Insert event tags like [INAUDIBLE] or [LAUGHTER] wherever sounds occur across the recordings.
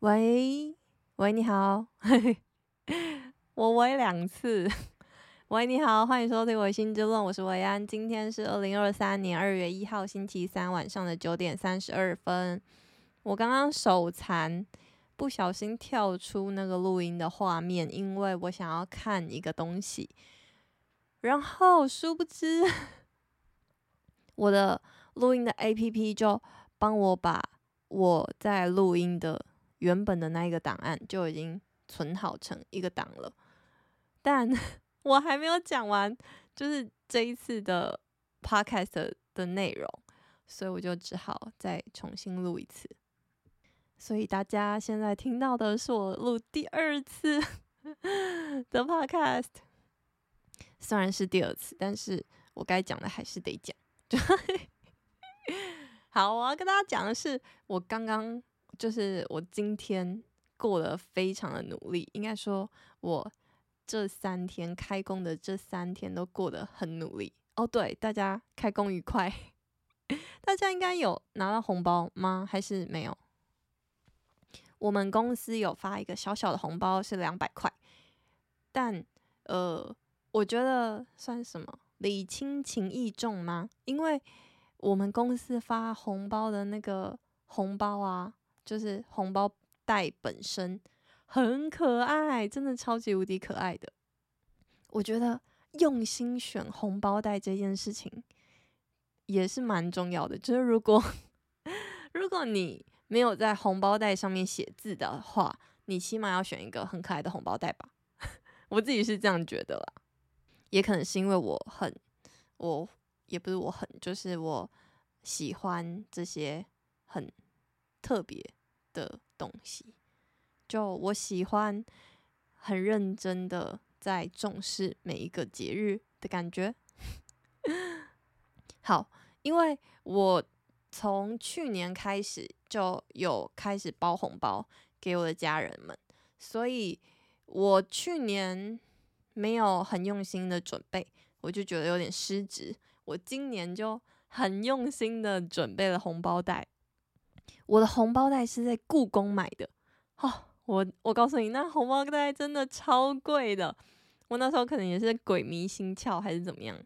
喂喂，你好，[LAUGHS] 我喂两次。喂，你好，欢迎收听《维心之论》，我是维安。今天是二零二三年二月一号星期三晚上的九点三十二分。我刚刚手残，不小心跳出那个录音的画面，因为我想要看一个东西。然后殊不知，我的录音的 APP 就帮我把我在录音的原本的那一个档案就已经存好成一个档了，但 [LAUGHS] 我还没有讲完，就是这一次的 podcast 的内容，所以我就只好再重新录一次。所以大家现在听到的是我录第二次的 podcast，虽然是第二次，但是我该讲的还是得讲。[LAUGHS] 好，我要跟大家讲的是，我刚刚。就是我今天过得非常的努力，应该说，我这三天开工的这三天都过得很努力哦。对，大家开工愉快，[LAUGHS] 大家应该有拿到红包吗？还是没有？我们公司有发一个小小的红包，是两百块，但呃，我觉得算什么礼轻情意重吗？因为我们公司发红包的那个红包啊。就是红包袋本身很可爱，真的超级无敌可爱的。我觉得用心选红包袋这件事情也是蛮重要的。就是如果 [LAUGHS] 如果你没有在红包袋上面写字的话，你起码要选一个很可爱的红包袋吧。[LAUGHS] 我自己是这样觉得啦，也可能是因为我很，我也不是我很，就是我喜欢这些很特别。的东西，就我喜欢很认真的在重视每一个节日的感觉。[LAUGHS] 好，因为我从去年开始就有开始包红包给我的家人们，所以我去年没有很用心的准备，我就觉得有点失职。我今年就很用心的准备了红包袋。我的红包袋是在故宫买的，哦，我我告诉你，那红包袋真的超贵的。我那时候可能也是鬼迷心窍还是怎么样，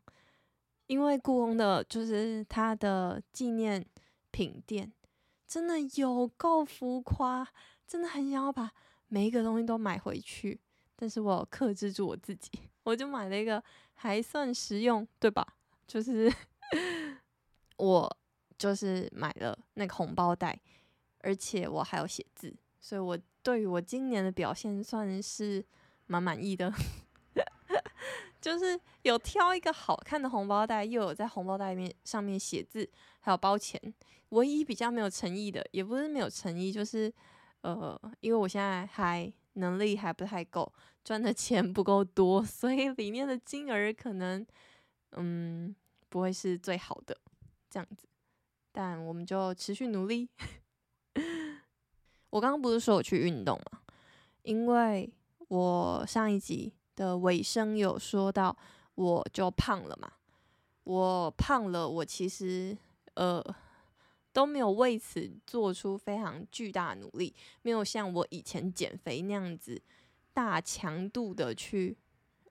因为故宫的就是它的纪念品店真的有够浮夸，真的很想要把每一个东西都买回去，但是我克制住我自己，我就买了一个还算实用，对吧？就是 [LAUGHS] 我。就是买了那个红包袋，而且我还有写字，所以我对于我今年的表现算是蛮满意的。[LAUGHS] 就是有挑一个好看的红包袋，又有在红包袋面上面写字，还有包钱。唯一比较没有诚意的，也不是没有诚意，就是呃，因为我现在还能力还不太够，赚的钱不够多，所以里面的金额可能嗯不会是最好的这样子。但我们就持续努力。[LAUGHS] 我刚刚不是说我去运动吗？因为我上一集的尾声有说到，我就胖了嘛。我胖了，我其实呃都没有为此做出非常巨大的努力，没有像我以前减肥那样子大强度的去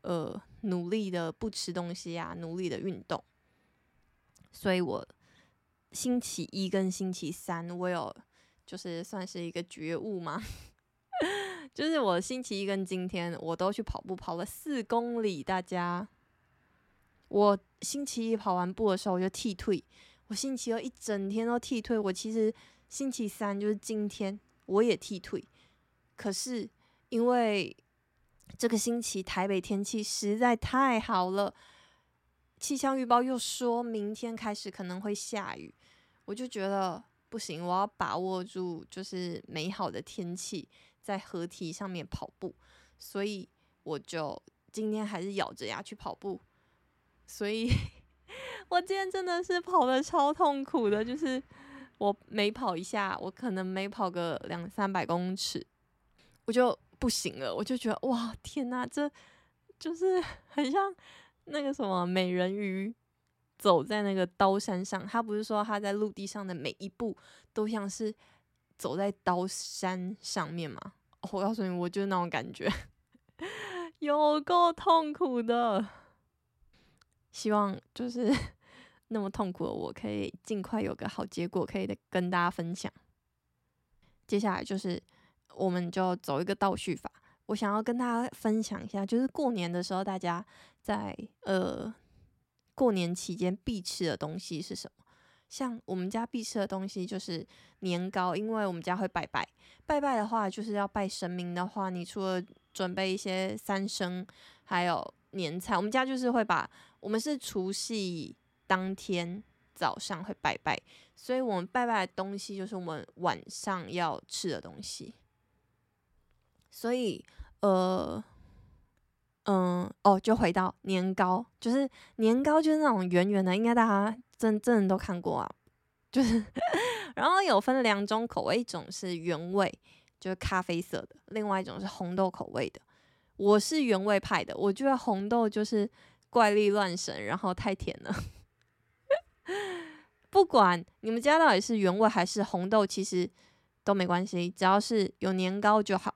呃努力的不吃东西啊，努力的运动。所以我。星期一跟星期三，我有就是算是一个觉悟嘛，[LAUGHS] 就是我星期一跟今天我都去跑步，跑了四公里。大家，我星期一跑完步的时候我就踢退，我星期二一整天都踢退。我其实星期三就是今天我也踢退，可是因为这个星期台北天气实在太好了。气象预报又说明天开始可能会下雨，我就觉得不行，我要把握住就是美好的天气，在河堤上面跑步，所以我就今天还是咬着牙去跑步。所以 [LAUGHS] 我今天真的是跑的超痛苦的，就是我每跑一下，我可能每跑个两三百公尺，我就不行了，我就觉得哇天哪，这就是 [LAUGHS] 很像。那个什么美人鱼走在那个刀山上，他不是说他在陆地上的每一步都像是走在刀山上面嘛。我告诉你，我就是那种感觉，[LAUGHS] 有够痛苦的。希望就是 [LAUGHS] 那么痛苦的我，可以尽快有个好结果，可以跟大家分享。接下来就是，我们就走一个倒叙法。我想要跟大家分享一下，就是过年的时候，大家在呃过年期间必吃的东西是什么？像我们家必吃的东西就是年糕，因为我们家会拜拜。拜拜的话，就是要拜神明的话，你除了准备一些三牲，还有年菜。我们家就是会把，我们是除夕当天早上会拜拜，所以我们拜拜的东西就是我们晚上要吃的东西。所以，呃，嗯，哦，就回到年糕，就是年糕，就是那种圆圆的，应该大家真真的都看过啊。就是，[LAUGHS] 然后有分两种口味，一种是原味，就是咖啡色的；另外一种是红豆口味的。我是原味派的，我觉得红豆就是怪力乱神，然后太甜了。[LAUGHS] 不管你们家到底是原味还是红豆，其实都没关系，只要是有年糕就好。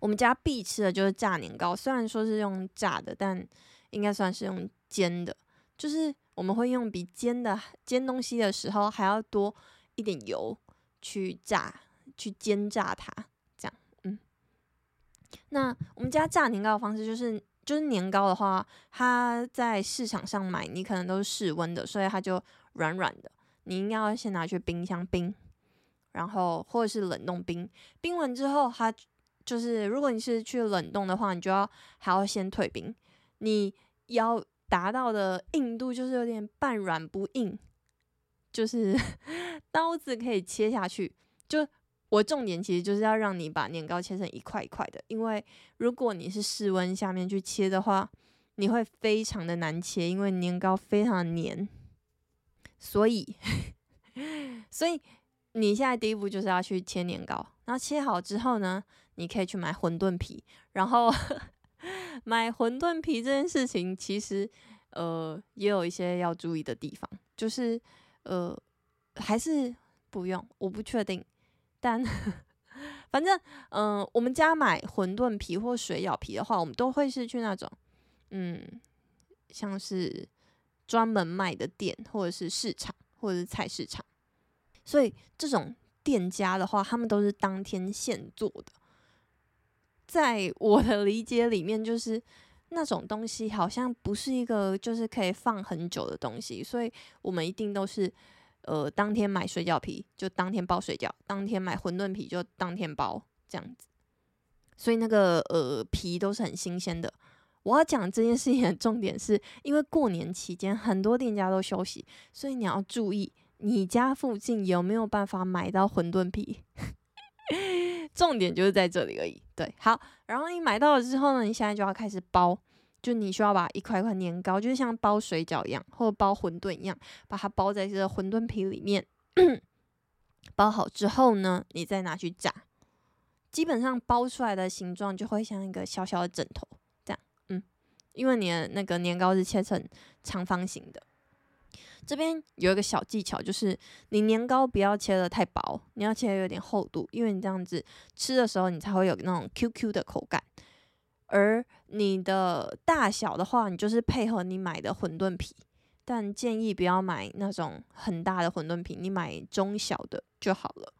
我们家必吃的就是炸年糕，虽然说是用炸的，但应该算是用煎的。就是我们会用比煎的煎东西的时候还要多一点油去炸，去煎炸它，这样。嗯，那我们家炸年糕的方式就是，就是年糕的话，它在市场上买，你可能都是室温的，所以它就软软的。你应该要先拿去冰箱冰，然后或者是冷冻冰，冰完之后它。就是如果你是去冷冻的话，你就要还要先退冰。你要达到的硬度就是有点半软不硬，就是 [LAUGHS] 刀子可以切下去。就我重点其实就是要让你把年糕切成一块一块的，因为如果你是室温下面去切的话，你会非常的难切，因为年糕非常的黏。所以，[LAUGHS] 所以你现在第一步就是要去切年糕，然后切好之后呢，你可以去买馄饨皮，然后 [LAUGHS] 买馄饨皮这件事情，其实呃也有一些要注意的地方，就是呃还是不用，我不确定，但 [LAUGHS] 反正嗯、呃，我们家买馄饨皮或水饺皮的话，我们都会是去那种嗯，像是专门卖的店，或者是市场，或者是菜市场，所以这种店家的话，他们都是当天现做的。在我的理解里面，就是那种东西好像不是一个就是可以放很久的东西，所以我们一定都是呃当天买水饺皮就当天包水饺，当天买馄饨皮就当天包这样子，所以那个呃皮都是很新鲜的。我要讲这件事情的重点是因为过年期间很多店家都休息，所以你要注意你家附近有没有办法买到馄饨皮。重点就是在这里而已。对，好，然后你买到了之后呢，你现在就要开始包，就你需要把一块块年糕，就是像包水饺一样，或者包馄饨一样，把它包在这个馄饨皮里面。[CLEARS THROAT] 包好之后呢，你再拿去炸，基本上包出来的形状就会像一个小小的枕头这样。嗯，因为你的那个年糕是切成长方形的。这边有一个小技巧，就是你年糕不要切得太薄，你要切得有点厚度，因为你这样子吃的时候，你才会有那种 QQ 的口感。而你的大小的话，你就是配合你买的馄饨皮，但建议不要买那种很大的馄饨皮，你买中小的就好了。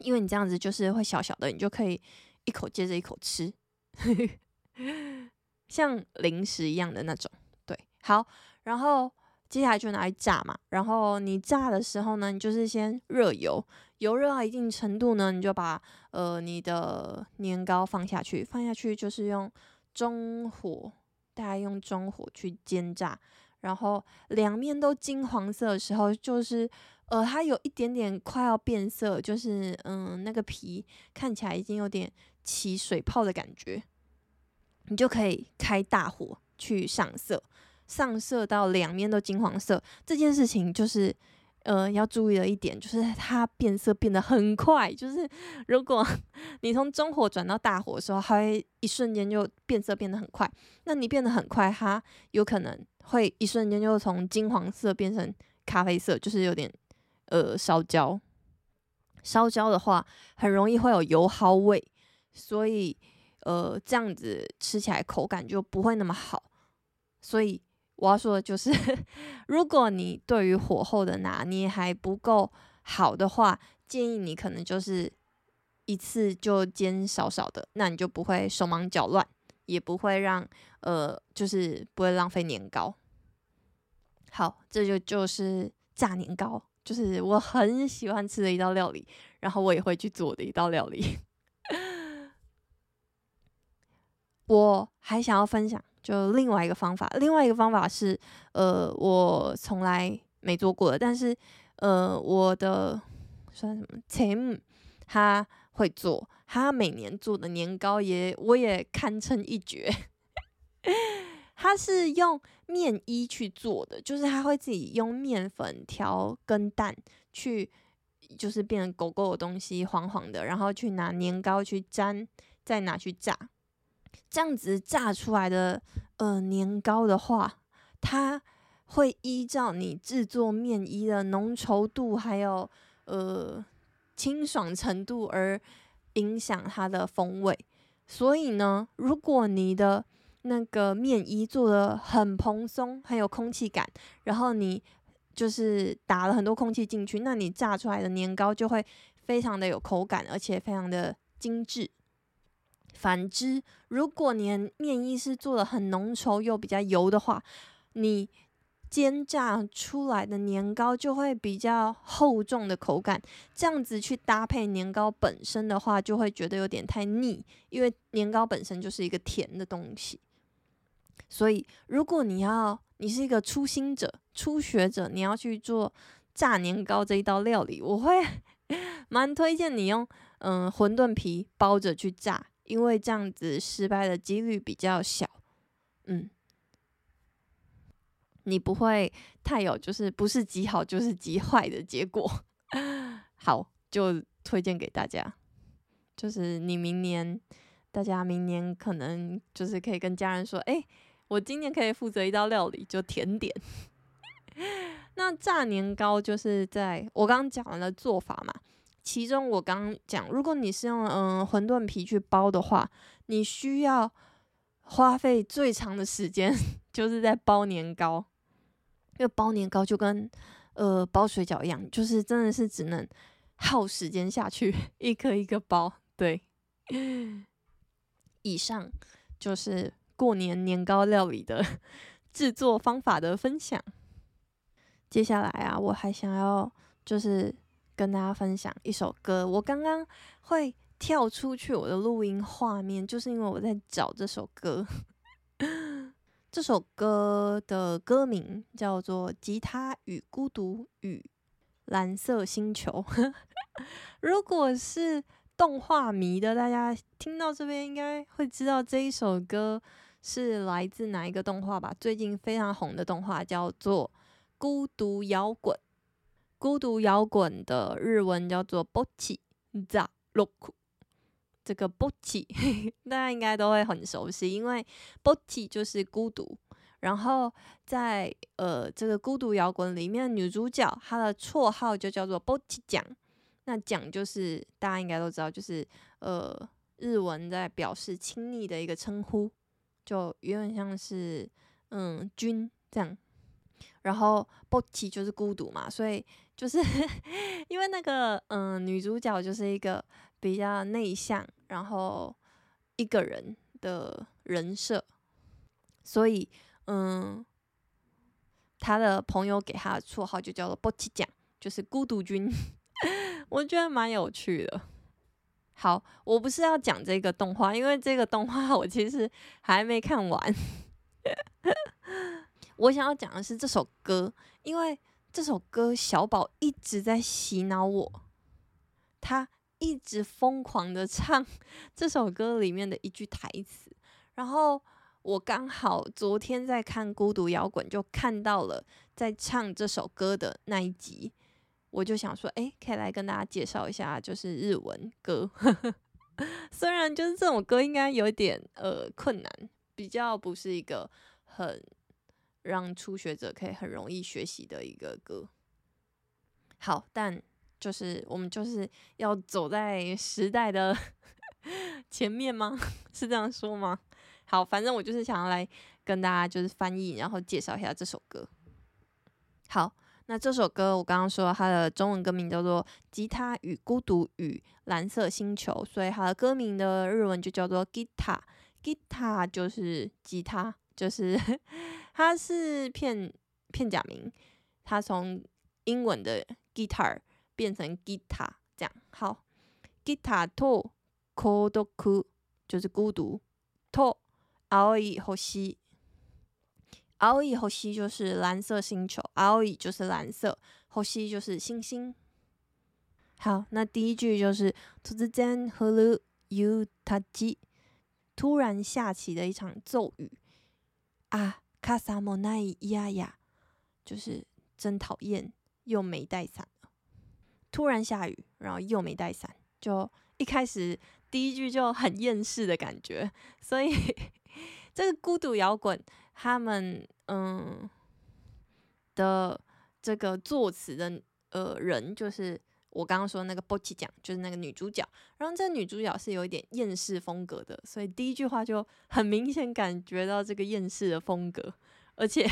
因为你这样子就是会小小的，你就可以一口接着一口吃，[LAUGHS] 像零食一样的那种。对，好，然后。接下来就拿来炸嘛，然后你炸的时候呢，你就是先热油，油热到一定程度呢，你就把呃你的年糕放下去，放下去就是用中火，大概用中火去煎炸，然后两面都金黄色的时候，就是呃它有一点点快要变色，就是嗯那个皮看起来已经有点起水泡的感觉，你就可以开大火去上色。上色到两面都金黄色，这件事情就是，呃，要注意的一点就是它变色变得很快。就是如果 [LAUGHS] 你从中火转到大火的时候，它会一瞬间就变色变得很快。那你变得很快，它有可能会一瞬间就从金黄色变成咖啡色，就是有点呃烧焦。烧焦的话，很容易会有油耗味，所以呃，这样子吃起来口感就不会那么好。所以我要说的就是，[LAUGHS] 如果你对于火候的拿捏还不够好的话，建议你可能就是一次就煎少少的，那你就不会手忙脚乱，也不会让呃，就是不会浪费年糕。好，这就就是炸年糕。就是我很喜欢吃的一道料理，然后我也会去做的一道料理。[LAUGHS] 我还想要分享，就另外一个方法，另外一个方法是，呃，我从来没做过的，但是，呃，我的算什么 Tim，他会做，他每年做的年糕也我也堪称一绝。[LAUGHS] 他是用面衣去做的，就是他会自己用面粉调跟蛋去，就是变成狗狗的东西，黄黄的，然后去拿年糕去粘，再拿去炸。这样子炸出来的呃年糕的话，它会依照你制作面衣的浓稠度还有呃清爽程度而影响它的风味。所以呢，如果你的那个面衣做的很蓬松，很有空气感，然后你就是打了很多空气进去，那你炸出来的年糕就会非常的有口感，而且非常的精致。反之，如果你面衣是做的很浓稠又比较油的话，你煎炸出来的年糕就会比较厚重的口感。这样子去搭配年糕本身的话，就会觉得有点太腻，因为年糕本身就是一个甜的东西。所以，如果你要，你是一个初心者、初学者，你要去做炸年糕这一道料理，我会 [LAUGHS] 蛮推荐你用嗯馄饨皮包着去炸，因为这样子失败的几率比较小。嗯，你不会太有就是不是极好就是极坏的结果。[LAUGHS] 好，就推荐给大家，就是你明年，大家明年可能就是可以跟家人说，哎。我今年可以负责一道料理，就甜点。[LAUGHS] 那炸年糕就是在我刚刚讲完了做法嘛，其中我刚刚讲，如果你是用嗯馄饨皮去包的话，你需要花费最长的时间 [LAUGHS] 就是在包年糕，因为包年糕就跟呃包水饺一样，就是真的是只能耗时间下去，一颗一颗包。对，以上就是。过年年糕料理的制作方法的分享。接下来啊，我还想要就是跟大家分享一首歌。我刚刚会跳出去我的录音画面，就是因为我在找这首歌。这首歌的歌名叫做《吉他与孤独与蓝色星球》。[LAUGHS] 如果是动画迷的，大家听到这边应该会知道这一首歌。是来自哪一个动画吧？最近非常红的动画叫做《孤独摇滚》。孤独摇滚的日文叫做 Bocchi the Rock。这个 Bocchi [LAUGHS] 大家应该都会很熟悉，因为 Bocchi 就是孤独。然后在呃这个孤独摇滚里面，女主角她的绰号就叫做 Bocchi 酱。那酱就是大家应该都知道，就是呃日文在表示亲昵的一个称呼。就有点像是，嗯，君这样，然后 Bocchi 就是孤独嘛，所以就是 [LAUGHS] 因为那个，嗯，女主角就是一个比较内向，然后一个人的人设，所以，嗯，他的朋友给他的绰号就叫做波奇酱，就是孤独君，[LAUGHS] 我觉得蛮有趣的。好，我不是要讲这个动画，因为这个动画 [LAUGHS] 我其实还没看完。我想要讲的是这首歌，因为这首歌小宝一直在洗脑我，他一直疯狂的唱 [LAUGHS] 这首歌里面的一句台词，然后我刚好昨天在看《孤独摇滚》，就看到了在唱这首歌的那一集。我就想说，哎，可以来跟大家介绍一下，就是日文歌。[LAUGHS] 虽然就是这种歌应该有点呃困难，比较不是一个很让初学者可以很容易学习的一个歌。好，但就是我们就是要走在时代的 [LAUGHS] 前面吗？[LAUGHS] 是这样说吗？好，反正我就是想要来跟大家就是翻译，然后介绍一下这首歌。好，那这首歌我刚刚说它的中文歌名叫做《吉他与孤独与蓝色星球》，所以它的歌名的日文就叫做 Guitar。Guitar 就是吉他，就是它是片片假名，它从英文的 guitar 变成 Guitar 这样。好，Guitar to kodoku 就是孤独，to 青い星。青い星就是蓝色星球，青い就是蓝色，星就是星星。好，那第一句就是突然降る夕たち，突然下起的一场骤雨 啊，伞もない嫌や，就是真讨厌，又没带伞。突然下雨，然后又没带伞，就一开始第一句就很厌世的感觉，所以。[LAUGHS] 这个孤独摇滚，他们嗯的这个作词的呃人，就是 我刚刚说的那个波奇酱，就是那个女主角。然后这女主角是有一点厌世风格的，所以第一句话就很明显感觉到这个厌世的风格。而且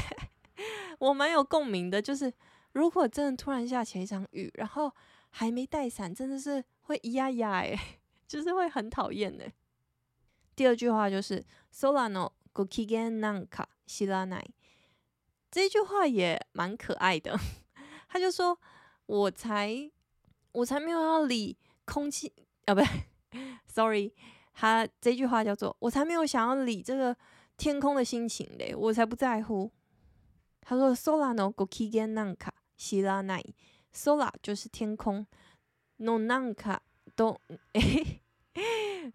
[LAUGHS] 我蛮有共鸣的，就是如果真的突然下起一场雨，然后还没带伞，真的是会呀呀诶，[LAUGHS] 就是会很讨厌诶。第二句话就是「空のご机嫌なんか知らない」，这句话也蛮可爱的。[LAUGHS] 他就说：“我才， 我才没有要理空气啊，不对，[LAUGHS] sorry。”他这句话叫做：“我才没有想要理这个天空的心情嘞，我才不在乎。”他说：“空のご机嫌なんか知らない。空就是天空，のなんか都[LAUGHS] 诶。”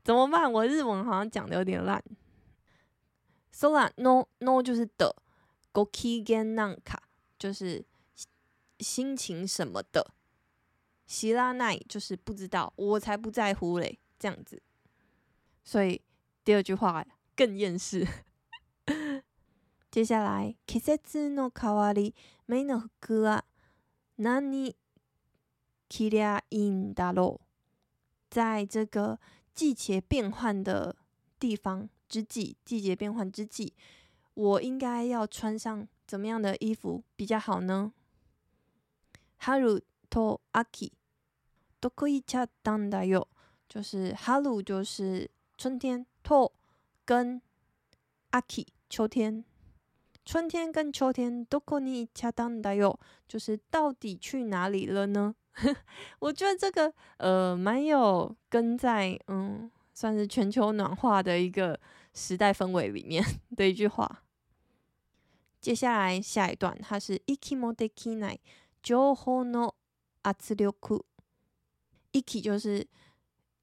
怎么办？我日文好像讲的有点烂。空 no no 就是的，ご机嫌なんか就是心情什么的， 知らない就是不知道，我才不在乎嘞，这样子。所以第二句话更厌世。[LAUGHS] 接下来，季节の変わり目の服は何着りゃいいんだろう。在这个季节变换的地方之际，季节变换之际，我应该要穿上怎么样的衣服比较好呢？春と秋 どこ行っちゃったんだよ，就是春就是春天，と跟秋秋天，春天跟秋天どこに行っちゃったんだよ，就是到底去哪里了呢？[LAUGHS] 我觉得这个呃蛮有跟在嗯算是全球暖化的一个时代氛围里面[LAUGHS] 的一句话。接下来下一段，它是息もできない情报の圧力。 息就是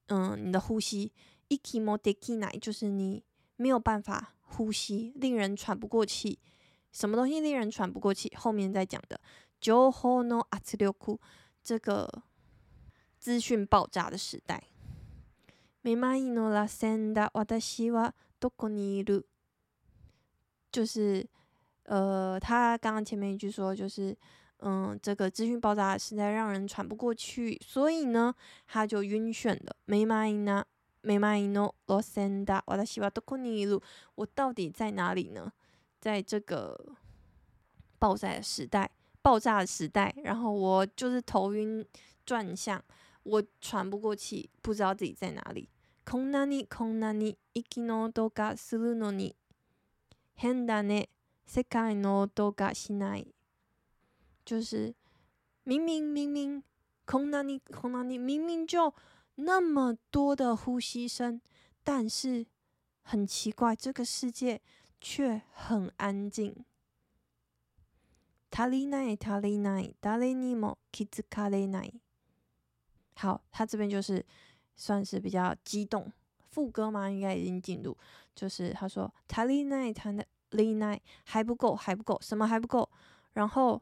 嗯你的呼吸，息もできない就是你没有办法呼吸，令人喘不过气。什么东西令人喘不过气？后面再讲的情报の圧力。这个资讯爆炸的时代，就是呃，他刚刚前面一句说，就是 嗯，这个资讯爆炸的时代让人喘不过去，所以呢，他就晕眩了。我到底在哪里呢？在这个爆炸的时代。爆炸的时代，然后我就是头晕转向，我喘不过气，不知道自己在哪里。こんなにこんなに息の音がするのに変だね、世界の音がしない。 就是明明明明こんなにこんなに明明就那么多的呼吸声，但是很奇怪，这个世界却很安静。足りない足りない谁にも気づかれない。好，他这边就是算是比较激动，副歌嘛，应该已经进入，就是他说足りない足りない还不够还不够，什么还不够？然后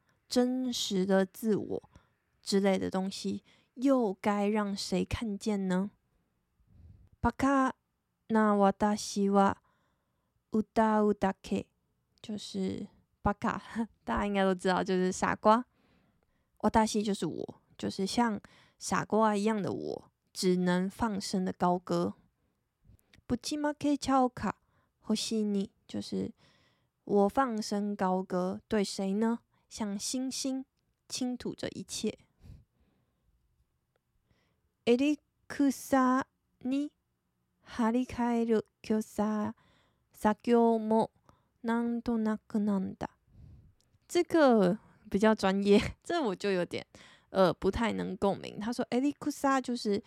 真实的自我之类的东西，又该让谁看见呢？バカな私は歌うだけ，就是バカ，大家应该都知道，就是傻瓜。私就是我，就是像傻瓜一样的我，只能放声的高歌。ぶちまけちゃおか星に，就是我放声高歌，对谁呢？ 像星星倾吐着一切。エリクサに张り替える强さ作业もなんとなくなんだ。这个比较专业，这我就有点呃不太能共鸣。他说，エリクサ就是。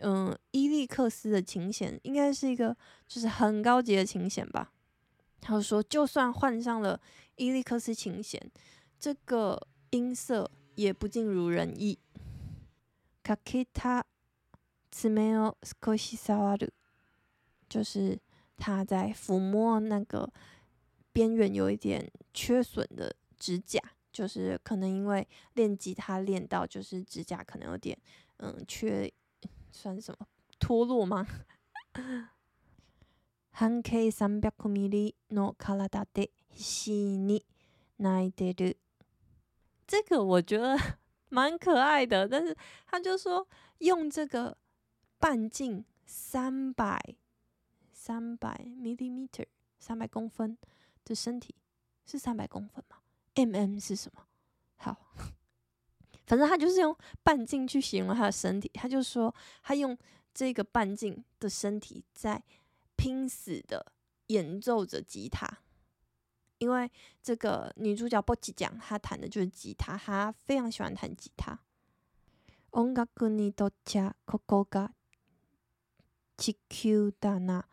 嗯，伊利克斯的琴弦应该是一个就是很高级的琴弦吧。他就说，就算换上了伊利克斯琴弦， 这个音色也不尽如人意。かけた爪を少し触る，就是他在抚摸那个边缘有一点缺损的指甲，就是可能因为练吉他练到，就是指甲可能有点嗯缺。算什么脱落吗？[LAUGHS] 半径三百ミリの体で必死に泣いてる。 这个我觉得 [LAUGHS] 蛮可爱的，但是他就说用这个半径三百三百 millimeter 三百公分的身体是三百公分吗？mm 是什么？好。[LAUGHS] 反正他就是用半径去形容他的身体，他就说他用这个半径的身体在拼死的演奏着吉他，因为这个女主角波吉讲，她弹的就是吉他，她非常喜欢弹吉他。音楽にとっちゃここが地球だな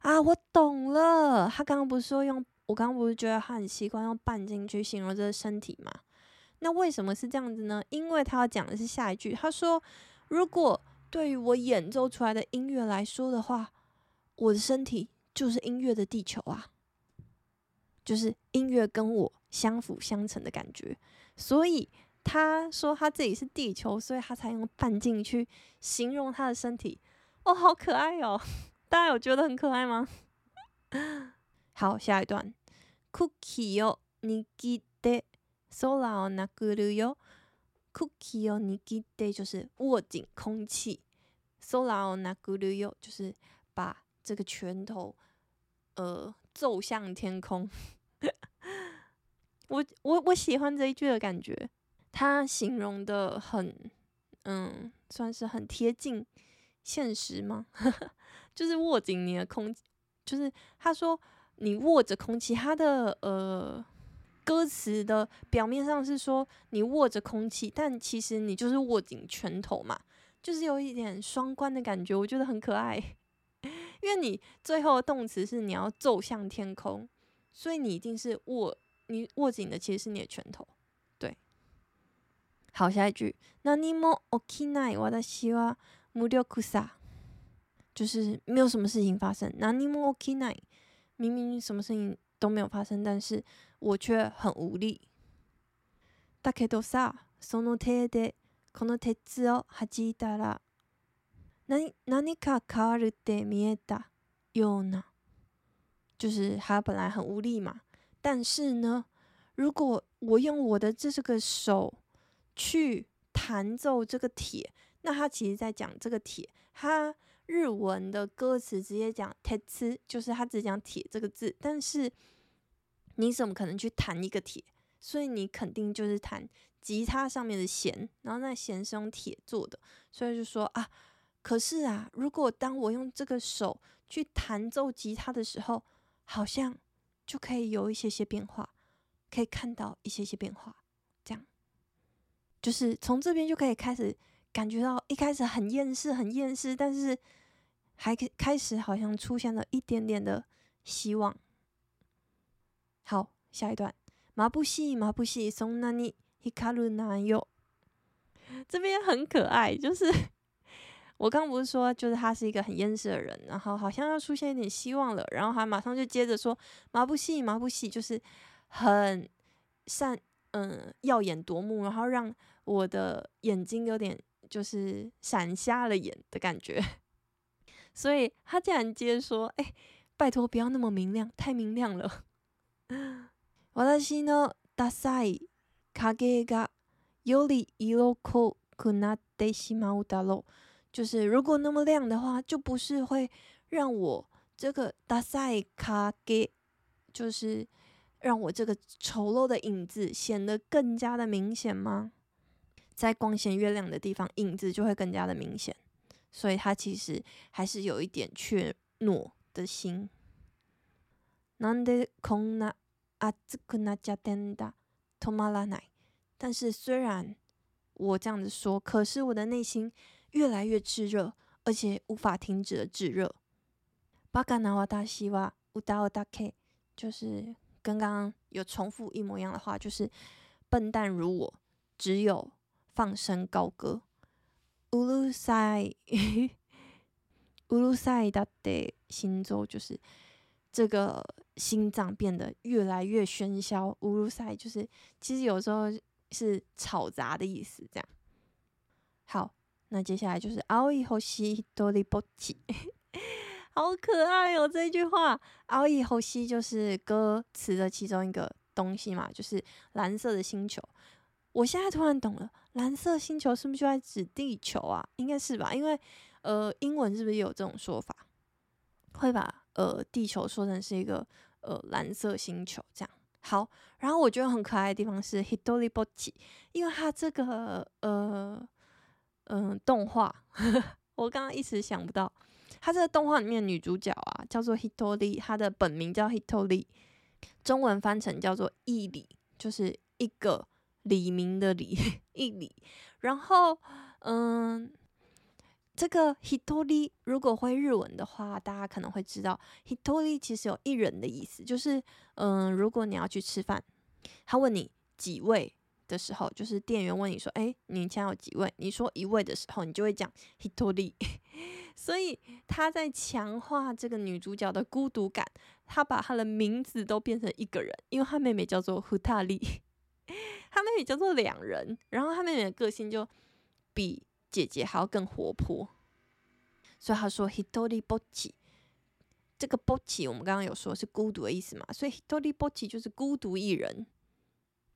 啊，我懂了。他刚刚不是说用，我刚刚不是觉得他很习惯用半径去形容这个身体吗？那为什么是这样子呢？因为他要讲的是下一句，他说：“如果对于我演奏出来的音乐来说的话，我的身体就是音乐的地球啊， 就是音乐跟我相辅相成的感觉。”所以他说他自己是地球，所以他才用半径去形容他的身体。哦，好可爱哦！大家有觉得很可爱吗？[LAUGHS] 好，下一段。Cookie を握って空を握るよ，空気を握って就是握紧空气，空を握るよ就是把这个拳头呃 奏向天空。我我我喜欢这一句的感觉，它形容的很嗯，算是很贴近现实吗？[LAUGHS] 就是握紧你的空，就是他说你握着空气，他的呃。歌词的表面上是说你握着空气，但其实你就是握紧拳头嘛，就是有一点双关的感觉，我觉得很可爱。因为你最后的动词是你要奏向天空，所以你一定是握你握紧的其实是你的拳头。对，好，下一句，何も起きない私は无力さ，就是没有什么事情发生。何も起きない，明明什么事情都没有发生，但是。我却很无力。だけどさ、その手でこの鉄を弾いたら、 何何か変わるって见えたような。就是他本来很无力嘛，但是呢，如果我用我的这个手去弹奏这个铁，那他其实在讲这个铁。他日文的歌词直接讲鉄，就是他只讲铁这个字，但是。你怎么可能去弹一个铁？所以你肯定就是弹吉他上面的弦，然后那弦是用铁做的，所以就说啊， 可是啊，如果当我用这个手去弹奏吉他的时候，好像就可以有一些些变化，可以看到一些些变化，这样，就是从这边就可以开始感觉到一开始很厌世，很厌世，但是还开始好像出现了一点点的希望。好，下一段。まぶしい、まぶしい、そんなに光るなよ。 这边很可爱，就是 我刚不是说，就是他是一个很厌世的人，然后好像要出现一点希望了，然后他马上就接着说马布戏，马布戏就是很善，嗯，耀眼夺目，然后让我的眼睛有点就是闪瞎了眼的感觉，[LAUGHS] 所以他竟然接着说，哎、欸，拜托不要那么明亮，太明亮了。私のダサい影がより色浓くなってしまうだろう。 就是如果那么亮的话，就不是会让我这个ダサい影，就是让我这个丑陋的影子显得更加的明显吗？在光线越亮的地方，影子就会更加的明显。所以他其实还是有一点怯懦的心。なんでこんな热くなっちゃってんだ、止まらない。但是虽然我这样子说，可是我的内心 越来越炙热，而且无法停止的炙热。バカな私は歌うだけ，就是跟刚刚有重复一模一样的话，就是笨蛋如我，只有放声高歌。うるさい、[LAUGHS] うるさいだって心臓就是。这个心脏变得越来越喧嚣，乌鲁塞就是其实有时候是吵杂的意思。这样，好， 那接下来就是青い星ひとりぼっち，好可爱哦！这一句话，青い星就是歌词的其中一个东西嘛，就是蓝色的星球。我现在突然懂了，蓝色星球是不是就在指地球啊？应该是吧，因为呃，英文是不是也有这种说法？会吧。呃，地球说成是一个呃蓝色星球，这样好。然后我觉得很可爱的地方是 Hitoribochi，因为它这个呃 嗯、动画，[LAUGHS] 我刚刚一时想不到，它这个动画里面女主角啊叫做 Hitori，她的本名叫 Hitori，中文翻成叫做一里，就是一个李明的李 [LAUGHS] 一里。然后嗯。这个 hitori 如果会日文的话，大家可能会知道 hitori 其实有一人的意思，就是嗯、如果你要去吃饭，他问你几位的时候，就是店员问你说，哎，你现在有几位？你说一位的时候，你就会讲 [LAUGHS] hitori。所以他在强化这个女主角的孤独感，他把她的名字都变成一个人，因为他妹妹叫做 futari，[LAUGHS] 他妹妹叫做两人，然后他妹妹的个性就比。姐姐还要更活泼，所以他说 “hitori bochi”。这个 “bochi” 我们刚刚有说是孤独的意思嘛，所以 “hitori bochi” 就是孤独一人。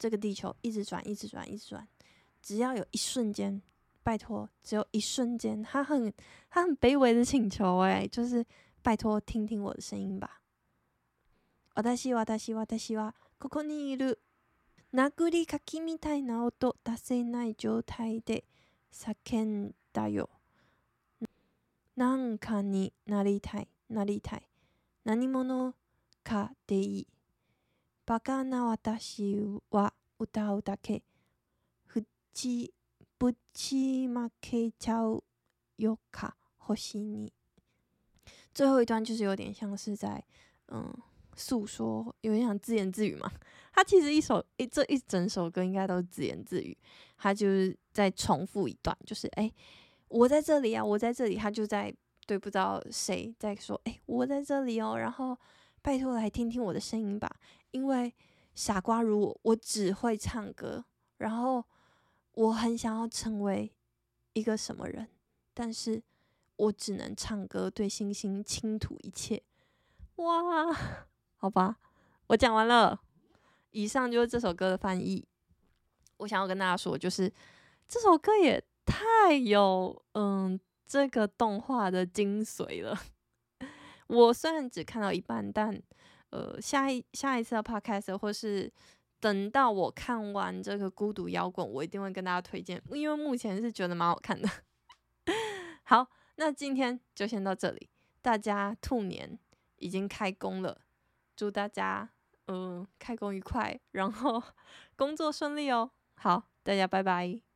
这个地球一直转，一直转，一直转，只要有一瞬间，拜托，只有一瞬间，他很他很卑微的请求，哎，就是拜托听听我的声音吧。私、私、私はここにいる。殴りかきみたいな音出せない状态で。叫んだよ。なんかになりたい、なりたい。何者かでいい。 バカな私は歌うだけ。ふち、ぶちまけちゃうよか、星に。最后一段就是有点像是在，嗯。诉说有点像自言自语嘛？他其实一首一这一整首歌应该都是自言自语，他就是在重复一段，就是哎、欸，我在这里啊，我在这里，他就在对不知道谁在说，哎、欸，我在这里哦，然后拜托来听听我的声音吧， 因为傻瓜如我，我只会唱歌，然后我很想要成为一个什么人，但是我只能唱歌，对星星倾吐一切，哇！[LAUGHS] 好吧，我讲完了。以上就是这首歌的翻译。我想要跟大家说，就是这首歌也太有嗯这个动画的精髓了。[LAUGHS] 我虽然只看到一半，但呃下一下一次的 podcast 或是等到我看完这个《孤独摇滚》，我一定会跟大家推荐，因为目前是觉得蛮好看的。[LAUGHS] 好，那今天就先到这里，大家兔年已经开工了，祝大家嗯开工愉快，然后工作顺利哦。好，大家拜拜。